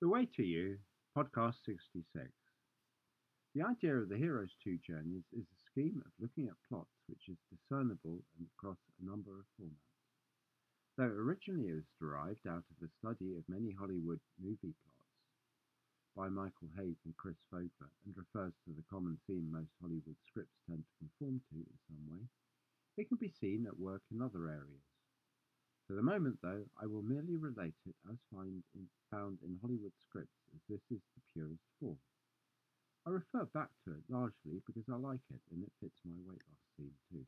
The Way to You, Podcast 66. The idea of the Heroes 2 journeys is a scheme of looking at plots which is discernible across a number of formats. Though originally it was derived out of the study of many Hollywood movie plots by Michael Haig and Chris Vogler and refers to the common theme most Hollywood scripts tend to conform to in some way, it can be seen at work in other areas. For the moment, though, I will merely relate it as find in, found in Hollywood scripts, as this is the purest form. I refer back to it largely because I like it and it fits my weight loss scene too.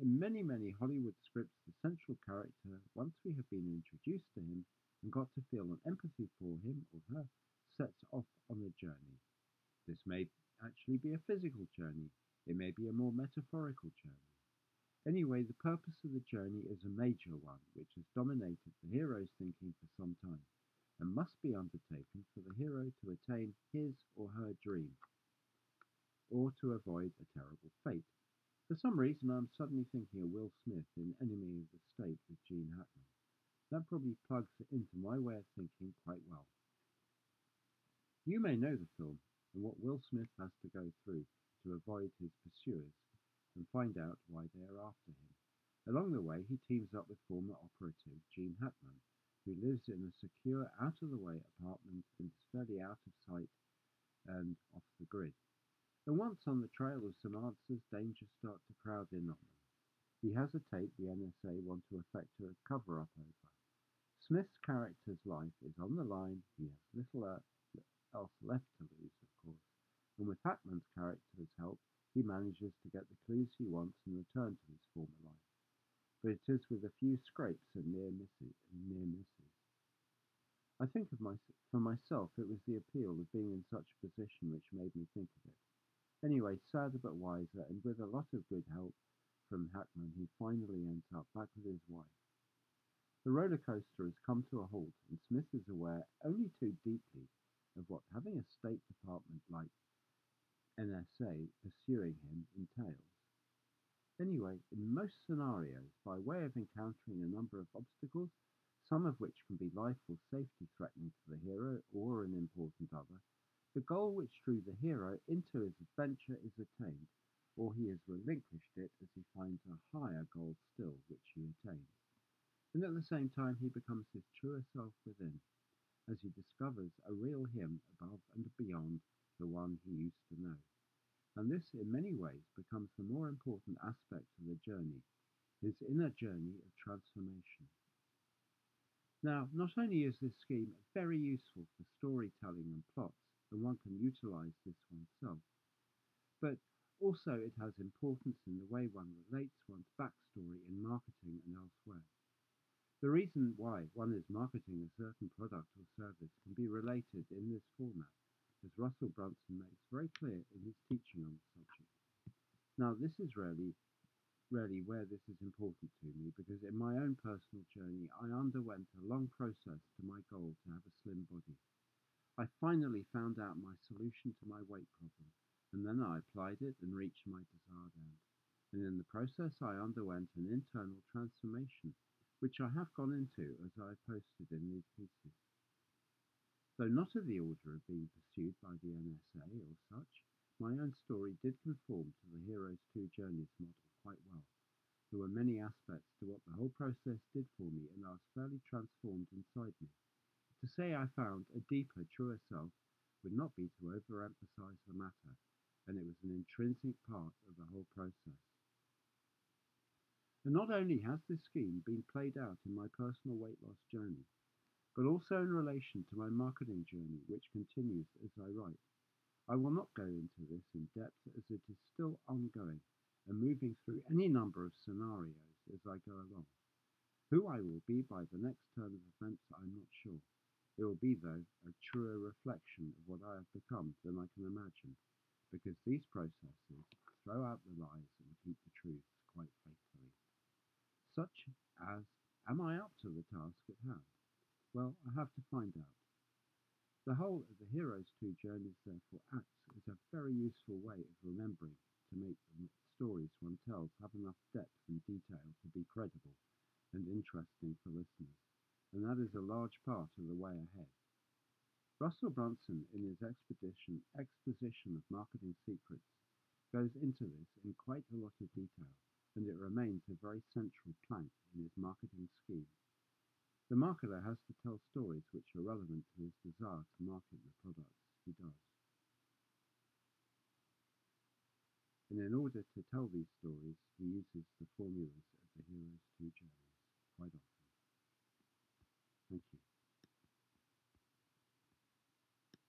In many, many Hollywood scripts, the central character, once we have been introduced to him and got to feel an empathy for him or her, sets off on a journey. This may actually be a physical journey, it may be a more metaphorical journey. Anyway, the purpose of the journey is a major one, which has dominated the hero's thinking for some time, and must be undertaken for the hero to attain his or her dream, or to avoid a terrible fate. For some reason, I'm suddenly thinking of Will Smith in Enemy of the State with Gene Hackman. That probably plugs into my way of thinking quite well. You may know the film and what Will Smith has to go through to avoid his pursuers find out why they are after him. Along the way, he teams up with former operative Gene Hackman, who lives in a secure, out of the way apartment and is fairly out of sight and off the grid. And once on the trail of some answers, dangers start to crowd in on them. He has a tape the NSA want to effect a cover up over. Smith's character's life is on the line, he has little uh, else left to lose, of course, and with Hackman's character's help, he manages to get the clues he wants and return to his former life. But it is with a few scrapes and near misses. And near misses. I think of my, for myself, it was the appeal of being in such a position which made me think of it. Anyway, sadder but wiser, and with a lot of good help from Hackman, he finally ends up back with his wife. The roller coaster has come to a halt, and Smith is aware only too deeply of what having a State Department like NSA pursuing him entails. Anyway, in most by way of encountering a number of obstacles, some of which can be life or safety threatening to the hero or an important other, the goal which drew the hero into his adventure is attained, or he has relinquished it as he finds a higher goal still which he attains. And at the same time, he becomes his truer self within, as he discovers a real him above and beyond the one he used to know. And this, in many ways, becomes the more important aspect of the journey, his inner journey of transformation. Now, not only is this scheme very useful for storytelling and plots, and one can utilize this oneself, but also it has importance in the way one relates one's backstory in marketing and elsewhere. The reason why one is marketing a certain product or service can be related in this format as Russell Brunson makes very clear in his teaching on the subject. Now, this is really, really where this is important to me because in my own personal journey, I underwent a long process to my goal to have a slim body. I finally found out my solution to my weight problem, and then I applied it and reached my desired end. And in the process, I underwent an internal transformation, which I have gone into as I posted in these pieces. Though not of the order of being pursued by the NSA or such, my own story did conform to the Heroes 2 Journeys model quite well. There were many aspects to what the whole process did for me, and I was fairly transformed inside me. To say I found a deeper, truer self would not be to overemphasize the matter, and it was an intrinsic part of the whole process. And not only has this scheme been played out in my personal weight loss journey, but also in relation to my marketing journey, which continues as I write. I will not go into this in depth as it is still ongoing and moving through any number of scenarios as I go along. Who I will be by the next turn of events, I'm not sure. Be, though, a truer reflection of what I have become than I can imagine, because these processes throw out the lies and keep the truths quite faithfully. Such as, am I up to the task at hand? Well, I have to find out. The whole of the hero's 2 Journeys therefore acts as a very useful way of remembering to make the stories one tells have enough depth and detail to be credible and interesting for listeners, and that is a large part of the way ahead. Russell Brunson, in his expedition, exposition of marketing secrets, goes into this in quite a lot of detail, and it remains a very central plank in his marketing scheme. The marketer has to tell stories which are relevant to his desire to market the products he does. And in order to tell these stories, he uses the formulas